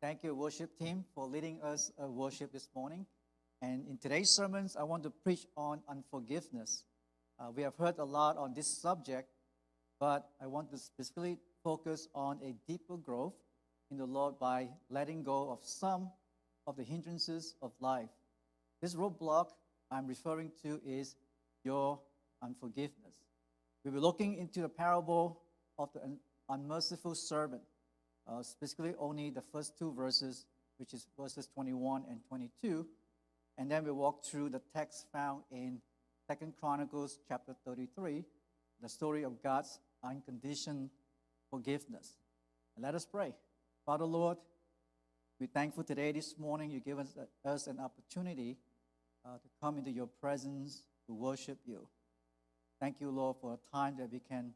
Thank you, worship team, for leading us a worship this morning. And in today's sermons, I want to preach on unforgiveness. Uh, we have heard a lot on this subject, but I want to specifically focus on a deeper growth in the Lord by letting go of some of the hindrances of life. This roadblock I'm referring to is your unforgiveness. We'll be looking into the parable of the un- unmerciful servant, uh, specifically only the first two verses, which is verses 21 and 22. And then we walk through the text found in Second Chronicles chapter 33, the story of God's unconditioned forgiveness. And let us pray. Father Lord, we're thankful today, this morning, you give us, us an opportunity uh, to come into your presence to worship you. Thank you, Lord, for a time that we can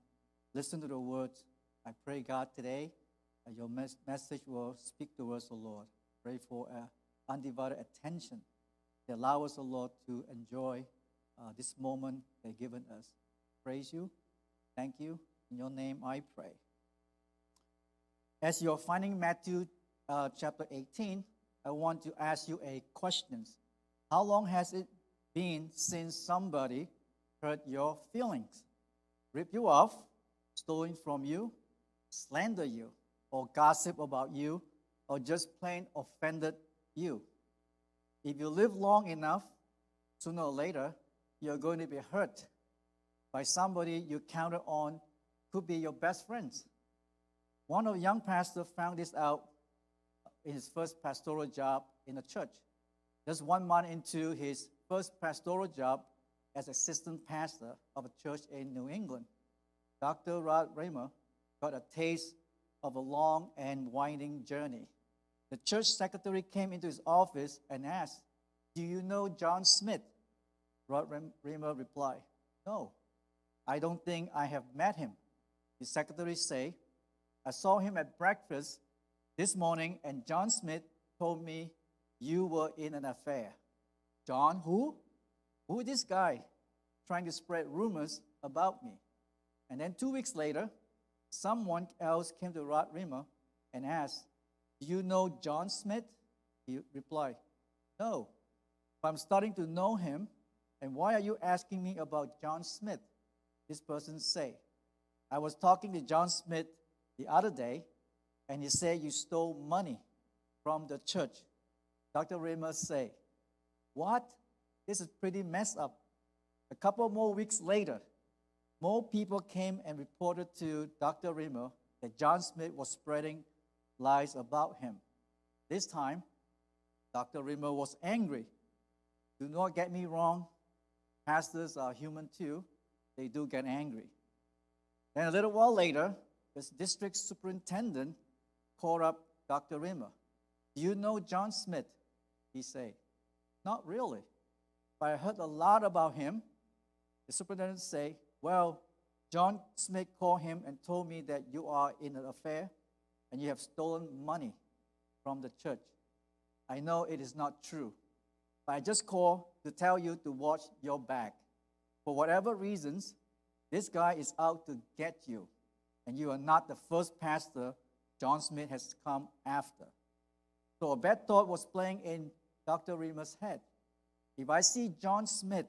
listen to the words. I pray, God, today that your mes- message will speak to us, O Lord. Pray for uh, undivided attention that allow us, O Lord, to enjoy uh, this moment they've given us. Praise you. Thank you. In your name I pray. As you're finding Matthew uh, chapter 18, I want to ask you a question. How long has it been since somebody hurt your feelings, rip you off, stolen from you, slander you, or gossip about you, or just plain offended you? If you live long enough, sooner or later, you're going to be hurt by somebody you counted on could be your best friends. One of the young pastors found this out in his first pastoral job in a church. Just one month into his first pastoral job as assistant pastor of a church in New England, Dr. Rod Raymer got a taste of a long and winding journey. The church secretary came into his office and asked, Do you know John Smith? Rod Raymer replied, No, I don't think I have met him. The secretary said, I saw him at breakfast this morning, and John Smith told me you were in an affair. John, who? Who is this guy trying to spread rumors about me? And then two weeks later, someone else came to Rod Raymer and asked, Do you know John Smith? He replied, No, I'm starting to know him. And why are you asking me about John Smith? This person say, I was talking to John Smith the other day, and he said you stole money from the church. Dr. Raymer say, What? This is pretty messed up. A couple more weeks later, more people came and reported to Dr. Raymer that John Smith was spreading lies about him. This time, Dr. Raymer was angry. Do not get me wrong, pastors are human too. They do get angry. Then a little while later, the district superintendent called up Dr. Raymer. Do you know John Smith? He said, Not really. But I heard a lot about him. The superintendent said, Well, John Smith called him and told me that you are in an affair and you have stolen money from the church. I know it is not true, but I just called to tell you to watch your back. For whatever reasons, this guy is out to get you, and you are not the first pastor John Smith has come after. So a bad thought was playing in Dr. Raymer's head. If I see John Smith,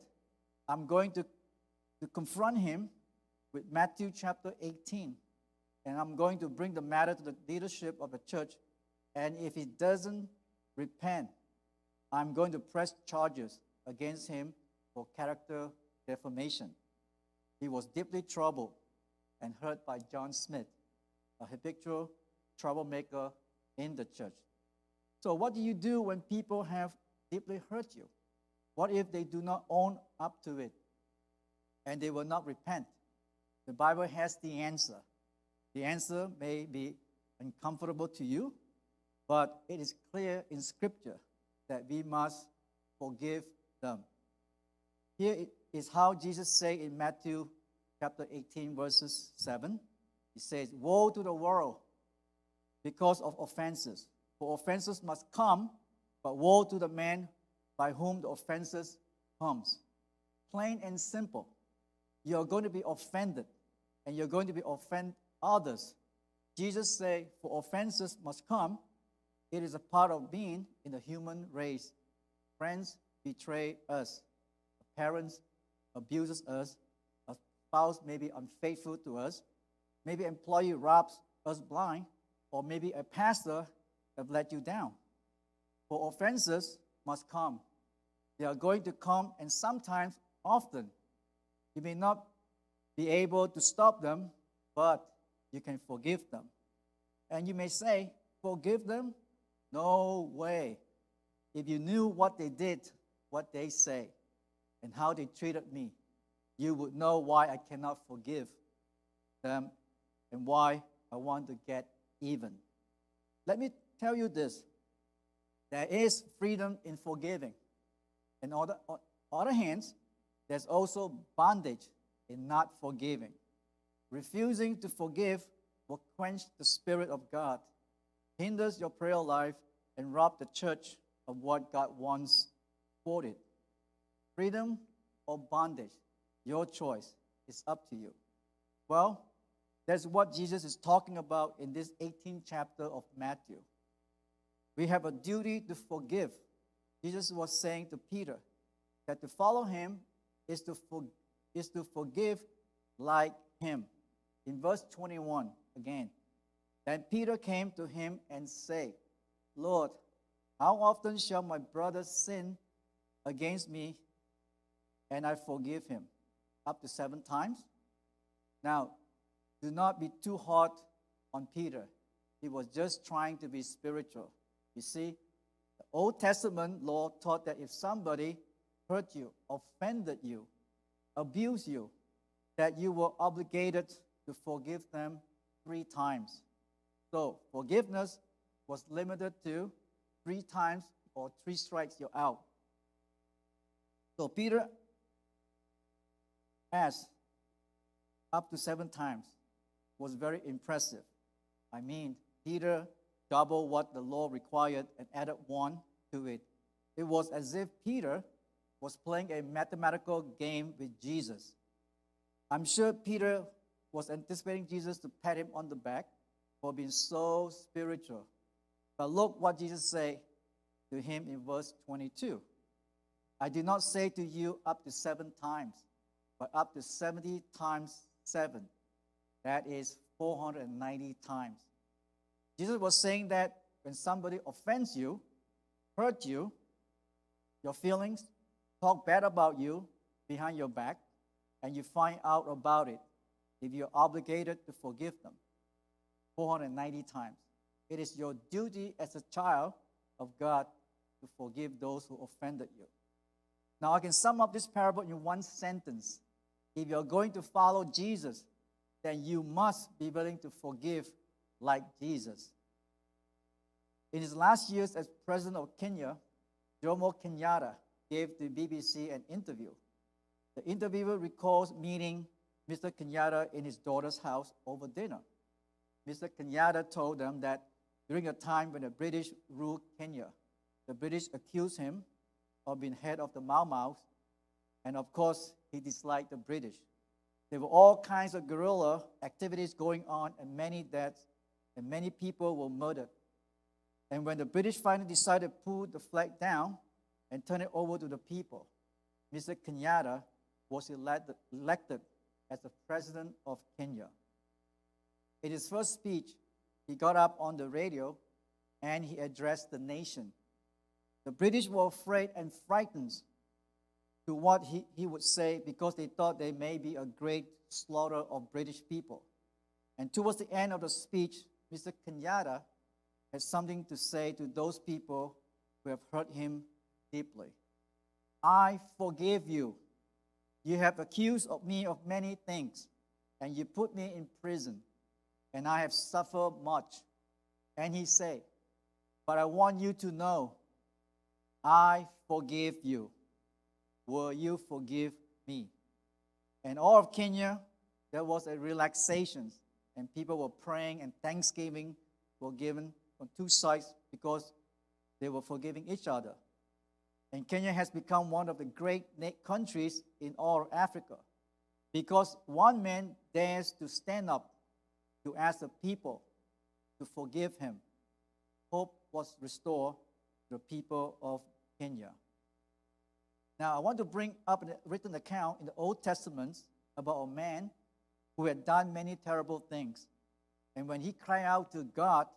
I'm going to, to confront him with Matthew chapter 18. And I'm going to bring the matter to the leadership of the church. And if he doesn't repent, I'm going to press charges against him for character defamation. He was deeply troubled and hurt by John Smith, a habitual troublemaker in the church. So, what do you do when people have deeply hurt you? What if they do not own up to it and they will not repent? The Bible has the answer. The answer may be uncomfortable to you, but it is clear in Scripture that we must forgive them. Here is how Jesus said in Matthew chapter 18, verses 7. He says, Woe to the world because of offenses. For offenses must come, but woe to the man by whom the offenses comes. Plain and simple. You're going to be offended, and you're going to be offend others. Jesus said, For offenses must come, it is a part of being in the human race. Friends betray us, parents abuses us, a spouse may be unfaithful to us, maybe employee robs us blind, or maybe a pastor have let you down. For offenses must come. They are going to come, and sometimes, often, you may not be able to stop them, but you can forgive them. And you may say, Forgive them? No way. If you knew what they did, what they say, and how they treated me, you would know why I cannot forgive them and why I want to get even. Let me tell you this there is freedom in forgiving. And on the other hands, there's also bondage in not forgiving. Refusing to forgive will quench the Spirit of God, hinders your prayer life, and rob the church of what God wants for it. Freedom or bondage, your choice. is up to you. Well, that's what Jesus is talking about in this 18th chapter of Matthew. We have a duty to forgive. Jesus was saying to Peter that to follow him is to, for, is to forgive like him. In verse 21, again, then Peter came to him and said, Lord, how often shall my brother sin against me and I forgive him? Up to seven times? Now, do not be too hard on Peter. He was just trying to be spiritual. You see, the Old Testament law taught that if somebody hurt you, offended you, abused you, that you were obligated to forgive them three times. So forgiveness was limited to three times or three strikes, you're out. So Peter asked up to seven times was very impressive. I mean, Peter doubled what the law required and added one to it. It was as if Peter was playing a mathematical game with Jesus. I'm sure Peter was anticipating Jesus to pat him on the back for being so spiritual. But look what Jesus said to him in verse 22. I did not say to you up to seven times, but up to 70 times seven. That is 490 times. Jesus was saying that when somebody offends you, hurt you, your feelings, talk bad about you behind your back, and you find out about it, if you're obligated to forgive them 490 times. It is your duty as a child of God to forgive those who offended you. Now, I can sum up this parable in one sentence. If you're going to follow Jesus, then you must be willing to forgive like Jesus. In his last years as president of Kenya, Jomo Kenyatta gave the BBC an interview. The interviewer recalls meeting Mr. Kenyatta in his daughter's house over dinner. Mr. Kenyatta told them that during a time when the British ruled Kenya, the British accused him of being head of the Mau Mau's, and of course, he disliked the British. There were all kinds of guerrilla activities going on, and many deaths, and many people were murdered. And when the British finally decided to pull the flag down and turn it over to the people, Mr. Kenyatta was elected, as the president of Kenya. In his first speech, he got up on the radio and he addressed the nation. The British were afraid and frightened to what he, he would say because they thought there may be a great slaughter of British people. And towards the end of the speech, Mr. Kenyatta had something to say to those people who have hurt him deeply. I forgive you. You have accused of me of many things, and you put me in prison, and I have suffered much. And he said, But I want you to know, I forgive you. Will you forgive me? And all of Kenya, there was a relaxation, and people were praying, and thanksgiving were given on two sides because they were forgiving each other. And Kenya has become one of the great countries in all Africa because one man dares to stand up to ask the people to forgive him. Hope was restored to the people of Kenya. Now, I want to bring up a written account in the Old Testament about a man who had done many terrible things. And when he cried out to God,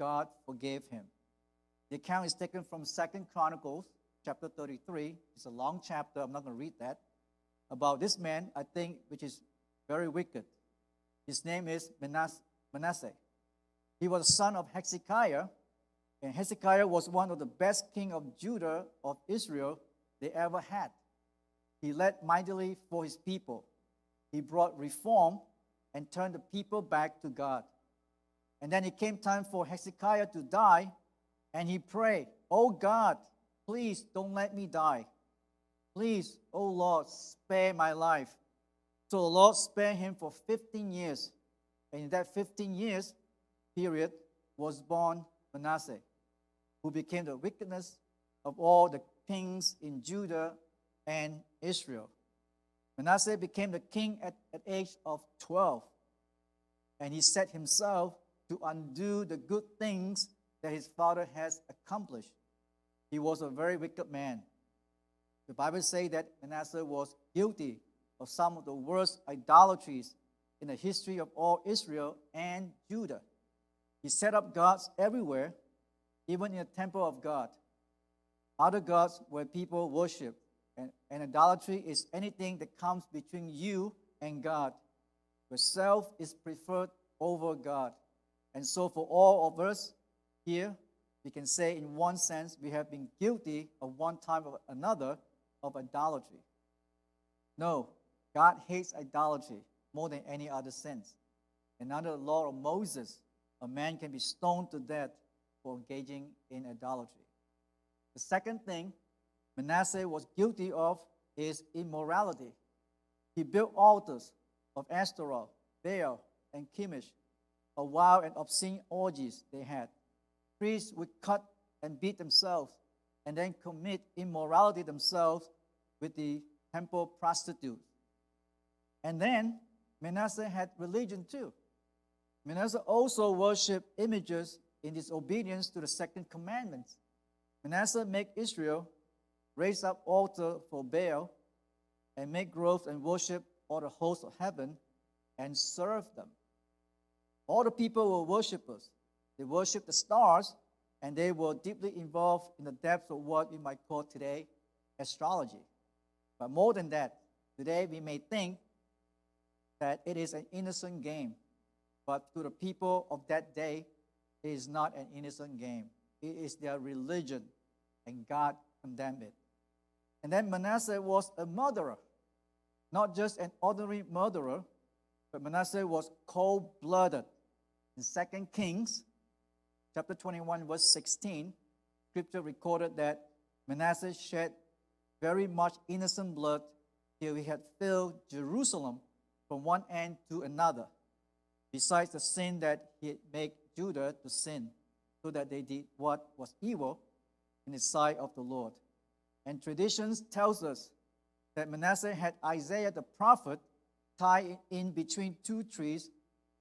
God forgave him. The account is taken from Second Chronicles chapter 33. It's a long chapter. I'm not going to read that. About this man, I think, which is very wicked. His name is Manasseh. He was a son of Hezekiah, and Hezekiah was one of the best king of Judah of Israel they ever had. He led mightily for his people. He brought reform and turned the people back to God. And then it came time for Hezekiah to die, and he prayed, Oh God, please don't let me die. Please, oh Lord, spare my life. So the Lord spared him for 15 years. And in that 15 years period was born Manasseh, who became the wickedness of all the kings in Judah and Israel. Manasseh became the king at the age of 12, and he set himself to undo the good things that his father has accomplished. He was a very wicked man. The Bible says that Manasseh was guilty of some of the worst idolatries in the history of all Israel and Judah. He set up gods everywhere, even in the temple of God. Other gods where people worship. And, and idolatry is anything that comes between you and God, where self is preferred over God. And so, for all of us here, we can say, in one sense, we have been guilty of one time or another of idolatry. No, God hates idolatry more than any other sins. And under the law of Moses, a man can be stoned to death for engaging in idolatry. The second thing Manasseh was guilty of is immorality. He built altars of Ashtaroth, Baal, and Chemosh, a wild and obscene orgies they had. Priests would cut and beat themselves and then commit immorality themselves with the temple prostitutes. And then Manasseh had religion too. Manasseh also worshiped images in disobedience to the second commandment. Manasseh made Israel raise up altar for Baal and make groves and worship all the hosts of heaven and serve them. All the people were worshippers. They worshiped the stars and they were deeply involved in the depths of what we might call today astrology. But more than that, today we may think that it is an innocent game. But to the people of that day, it is not an innocent game. It is their religion, and God condemned it. And then Manasseh was a murderer, not just an ordinary murderer, but Manasseh was cold blooded. In 2 Kings chapter 21, verse 16, scripture recorded that Manasseh shed very much innocent blood till he had filled Jerusalem from one end to another, besides the sin that he had made Judah to sin, so that they did what was evil in the sight of the Lord. And traditions tells us that Manasseh had Isaiah the prophet tie in between two trees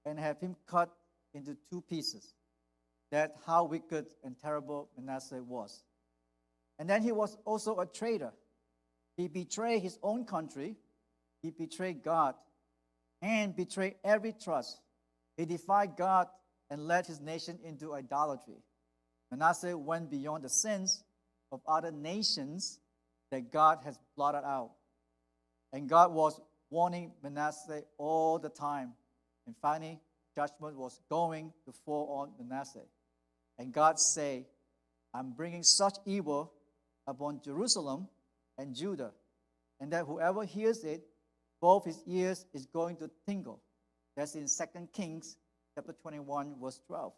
and have him cut into two pieces. That how wicked and terrible Manasseh was. And then he was also a traitor. He betrayed his own country, he betrayed God, and betrayed every trust. He defied God and led his nation into idolatry. Manasseh went beyond the sins of other nations that God has blotted out. And God was warning Manasseh all the time. And finally, judgment was going to fall on Manasseh. And God say, I'm bringing such evil upon Jerusalem and Judah, and that whoever hears it both his ears is going to tingle. That's in 2 Kings chapter 21, verse 12.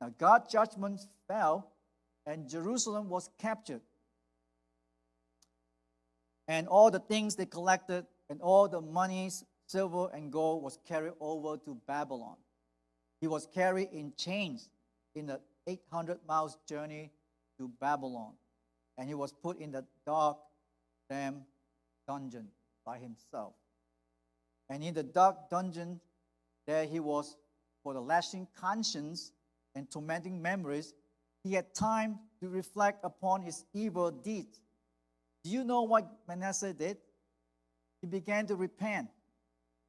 Now God's judgment fell, and Jerusalem was captured. And all the things they collected and all the monies, silver and gold was carried over to Babylon. He was carried in chains in the 800 miles journey to Babylon. And he was put in the dark, damp dungeon by himself. And in the dark dungeon, there he was for the lashing conscience and tormenting memories he had time to reflect upon his evil deeds. Do you know what Manasseh did? He began to repent.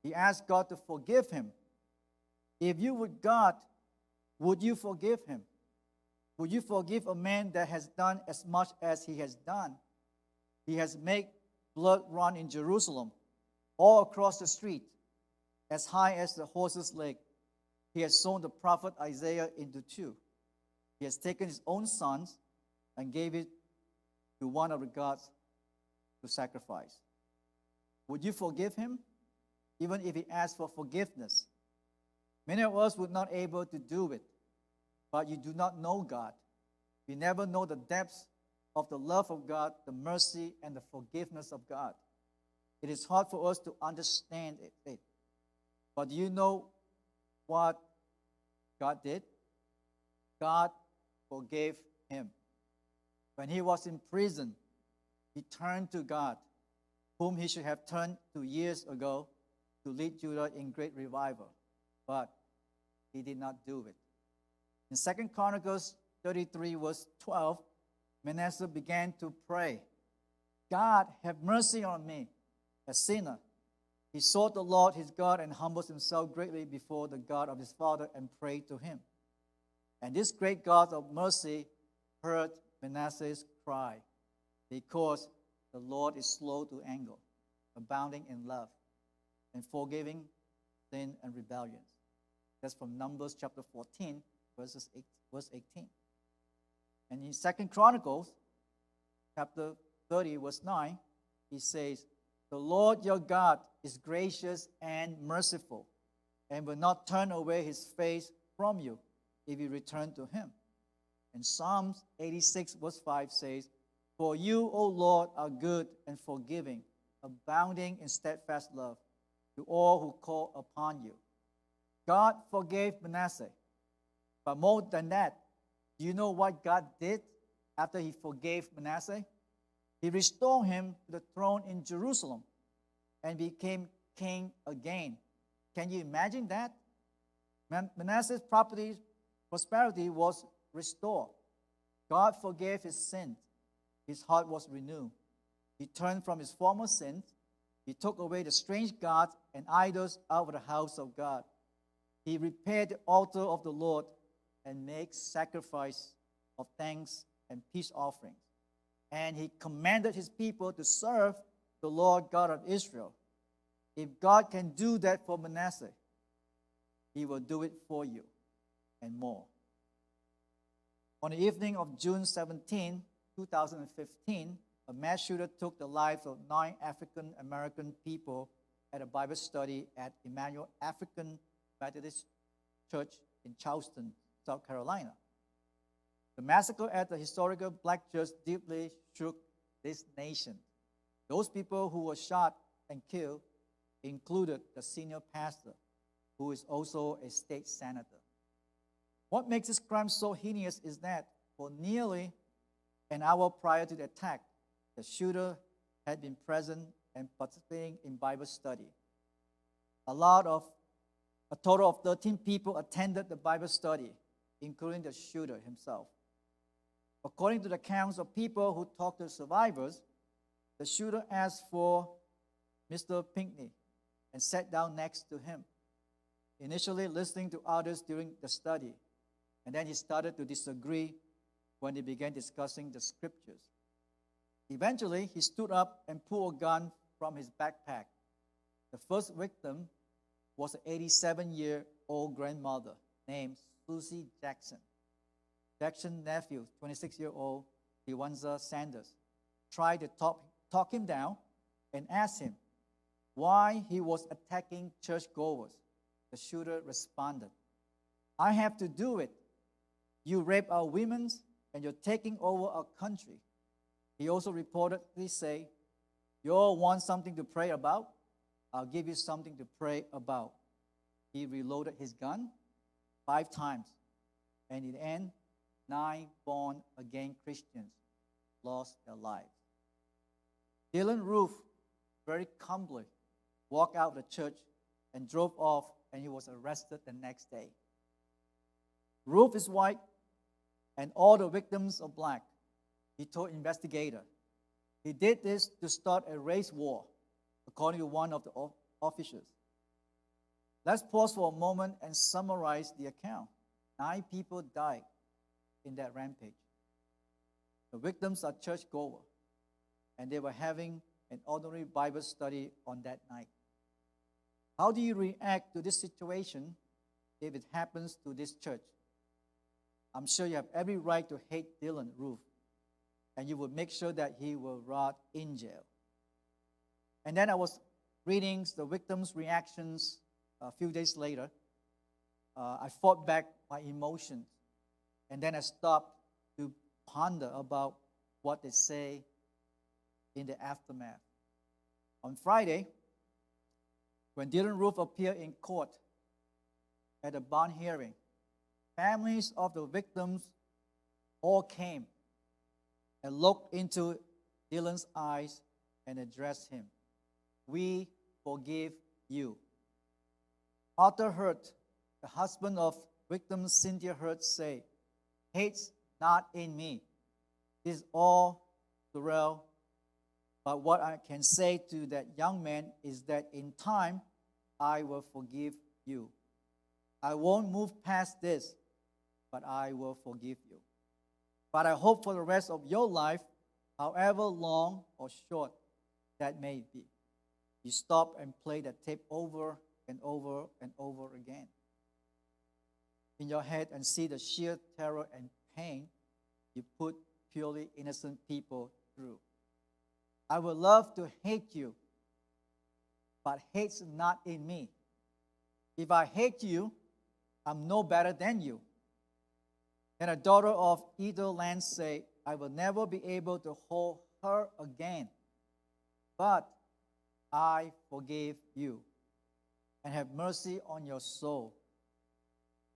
He asked God to forgive him. If you would God, would you forgive him? Would you forgive a man that has done as much as he has done? He has made blood run in Jerusalem, all across the street, as high as the horse's leg. He has sown the prophet Isaiah into two. He has taken his own sons and gave it to one of the gods to sacrifice. Would you forgive him, even if he asked for forgiveness? Many of us would not able to do it, but you do not know God. You never know the depths of the love of God, the mercy, and the forgiveness of God. It is hard for us to understand it. But do you know what God did? God forgave him. When he was in prison, he turned to God, whom he should have turned to years ago to lead Judah in great revival. But he did not do it. In Second Chronicles 33, verse 12, Manasseh began to pray, God, have mercy on me, a sinner. He sought the Lord his God and humbled himself greatly before the God of his father and prayed to him. And this great God of mercy heard Manasseh's cry because the Lord is slow to anger, abounding in love, and forgiving sin and rebellion. That's from Numbers chapter 14, verses 8, verse 18. And in Second Chronicles, chapter 30, verse 9, he says, The Lord your God is gracious and merciful, and will not turn away his face from you if you return to him. And Psalms 86, verse 5 says, For you, O Lord, are good and forgiving, abounding in steadfast love to all who call upon you. God forgave Manasseh. But more than that, do you know what God did after he forgave Manasseh? He restored him to the throne in Jerusalem and became king again. Can you imagine that? Manasseh's property prosperity was restored. God forgave his sins. His heart was renewed. He turned from his former sins. He took away the strange gods and idols out of the house of God. He repaired the altar of the Lord and make sacrifice of thanks and peace offerings. And he commanded his people to serve the Lord God of Israel. If God can do that for Manasseh, he will do it for you and more. On the evening of June 17, 2015, a mass shooter took the lives of nine African American people at a Bible study at Emanuel African Methodist Church in Charleston, South Carolina. The massacre at the historical black church deeply shook this nation. Those people who were shot and killed included the senior pastor, who is also a state senator. What makes this crime so heinous is that for nearly an hour prior to the attack, the shooter had been present and participating in Bible study. A lot of a total of 13 people attended the Bible study, including the shooter himself. According to the accounts of people who talked to survivors, the shooter asked for Mr. Pinckney and sat down next to him, initially listening to others during the study. And then he started to disagree when they began discussing the scriptures. Eventually, he stood up and pulled a gun from his backpack. The first victim was an 87 year old grandmother named Susie Jackson. Jackson's nephew, 26 year old Tywanza Sanders, tried to talk, talk him down and asked him why he was attacking churchgoers. The shooter responded, I have to do it. You rape our women and you're taking over our country. He also reportedly said, You all want something to pray about? I'll give you something to pray about. He reloaded his gun five times, and in the end, nine born again Christians lost their lives. Dylann Roof very calmly walked out of the church and drove off, and he was arrested the next day. Roof is white, and all the victims are black. He told investigator. He did this to start a race war, according to one of the officers. Let's pause for a moment and summarize the account. Nine people died in that rampage. The victims are churchgoers, and they were having an ordinary Bible study on that night. How do you react to this situation if it happens to this church? I'm sure you have every right to hate Dylann Roof, and you would make sure that he will rot in jail. And then I was reading the victims' reactions a few days later. Uh, I fought back my emotions, and then I stopped to ponder about what they say in the aftermath. On Friday, when Dylann Roof appeared in court at a bond hearing, families of the victims all came and looked into Dylann's eyes and addressed him. We forgive you. Arthur Hurd, the husband of victim Cynthia Hurd, say, Hate's not in me. It's all Sorrel. But what I can say to that young man is that in time, I will forgive you. I won't move past this, but I will forgive you. But I hope for the rest of your life, however long or short that may be, you stop and play that tape over and over and over again in your head and see the sheer terror and pain you put purely innocent people through. I would love to hate you, but hate's not in me. If I hate you, I'm no better than you. And a daughter of Ethel Lance say, I will never be able to hold her again. But I forgive you and have mercy on your soul.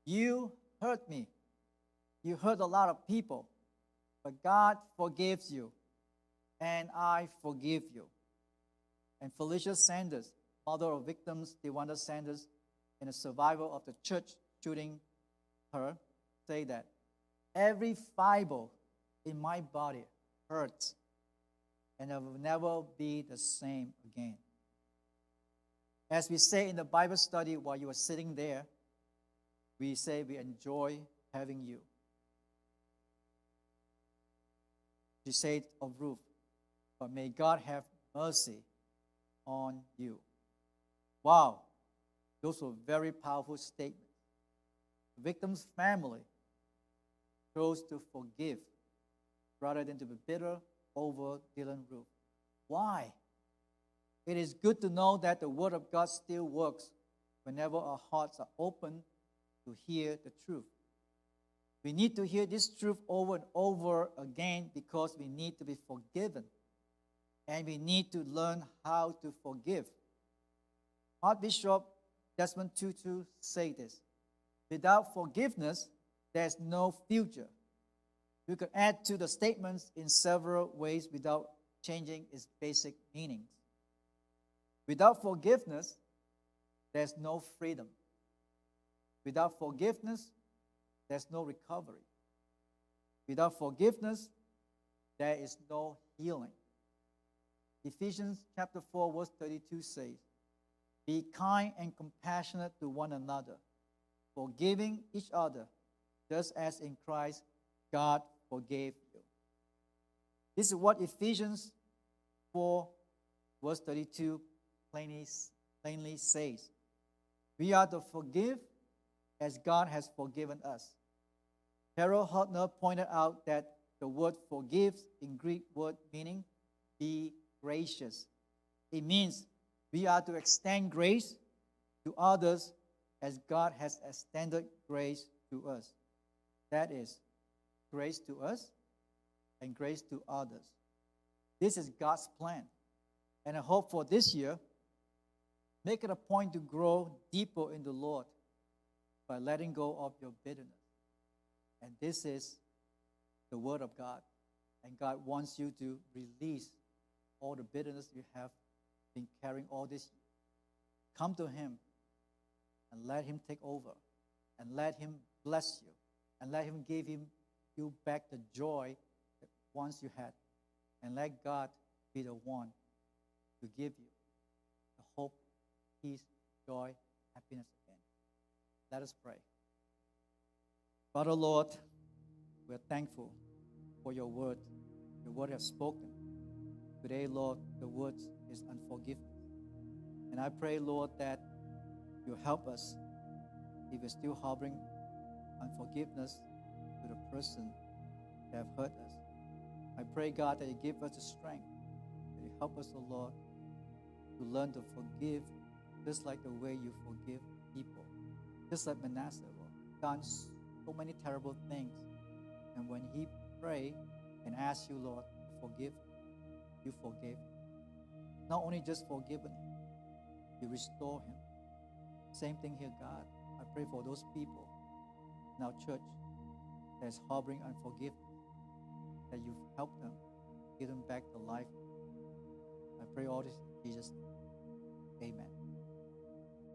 You hurt me. You hurt a lot of people. But God forgives you. And I forgive you. And Felicia Sanders, mother of victims, DeWanda Sanders, and a survivor of the church shooting her, say that every fiber in my body hurts and I will never be the same again. As we say in the Bible study while you are sitting there, we say we enjoy having you. She said of Roof, but may God have mercy on you. Wow, those were very powerful statements. The victim's family chose to forgive rather than to be bitter over Dylann Roof. Why? It is good to know that the Word of God still works whenever our hearts are open to hear the truth. We need to hear this truth over and over again because we need to be forgiven. And we need to learn how to forgive. Archbishop Desmond Tutu say this Without forgiveness, there's no future. We could add to the statements in several ways without changing its basic meanings. Without forgiveness, there's no freedom. Without forgiveness, there's no recovery. Without forgiveness, there is no healing. Ephesians chapter 4, verse 32 says, Be kind and compassionate to one another, forgiving each other, just as in Christ God forgave you. This is what Ephesians 4, verse 32 plainly, plainly says. We are to forgive as God has forgiven us. Harold Hoehner pointed out that the word forgives in Greek word meaning be gracious. It means we are to extend grace to others as God has extended grace to us. That is, grace to us and grace to others. This is God's plan. And I hope for this year, Make it a point to grow deeper in the Lord by letting go of your bitterness. And this is the Word of God. And God wants you to release all the bitterness you have been carrying all this. Come to Him and let Him take over and let Him bless you and let Him give Him you back the joy that once you had. And let God be the one to give you peace, joy, happiness again. Let us pray. Father Lord, we are thankful for your word. Your word has spoken. Today, Lord, the word is unforgiveness. And I pray, Lord, that you help us if we're still harboring unforgiveness to the person that have hurt us. I pray, God, that you give us the strength, that you help us, O Lord, to learn to forgive just like the way you forgive people. Just like Manasseh, done so many terrible things. And when he prayed and asked you, Lord, to forgive, you forgave. Not only just forgiven him, you restore him. Same thing here, God. I pray for those people in our church that's harboring unforgiveness, that you've helped them, give them back to life. I pray all this in Jesus' name.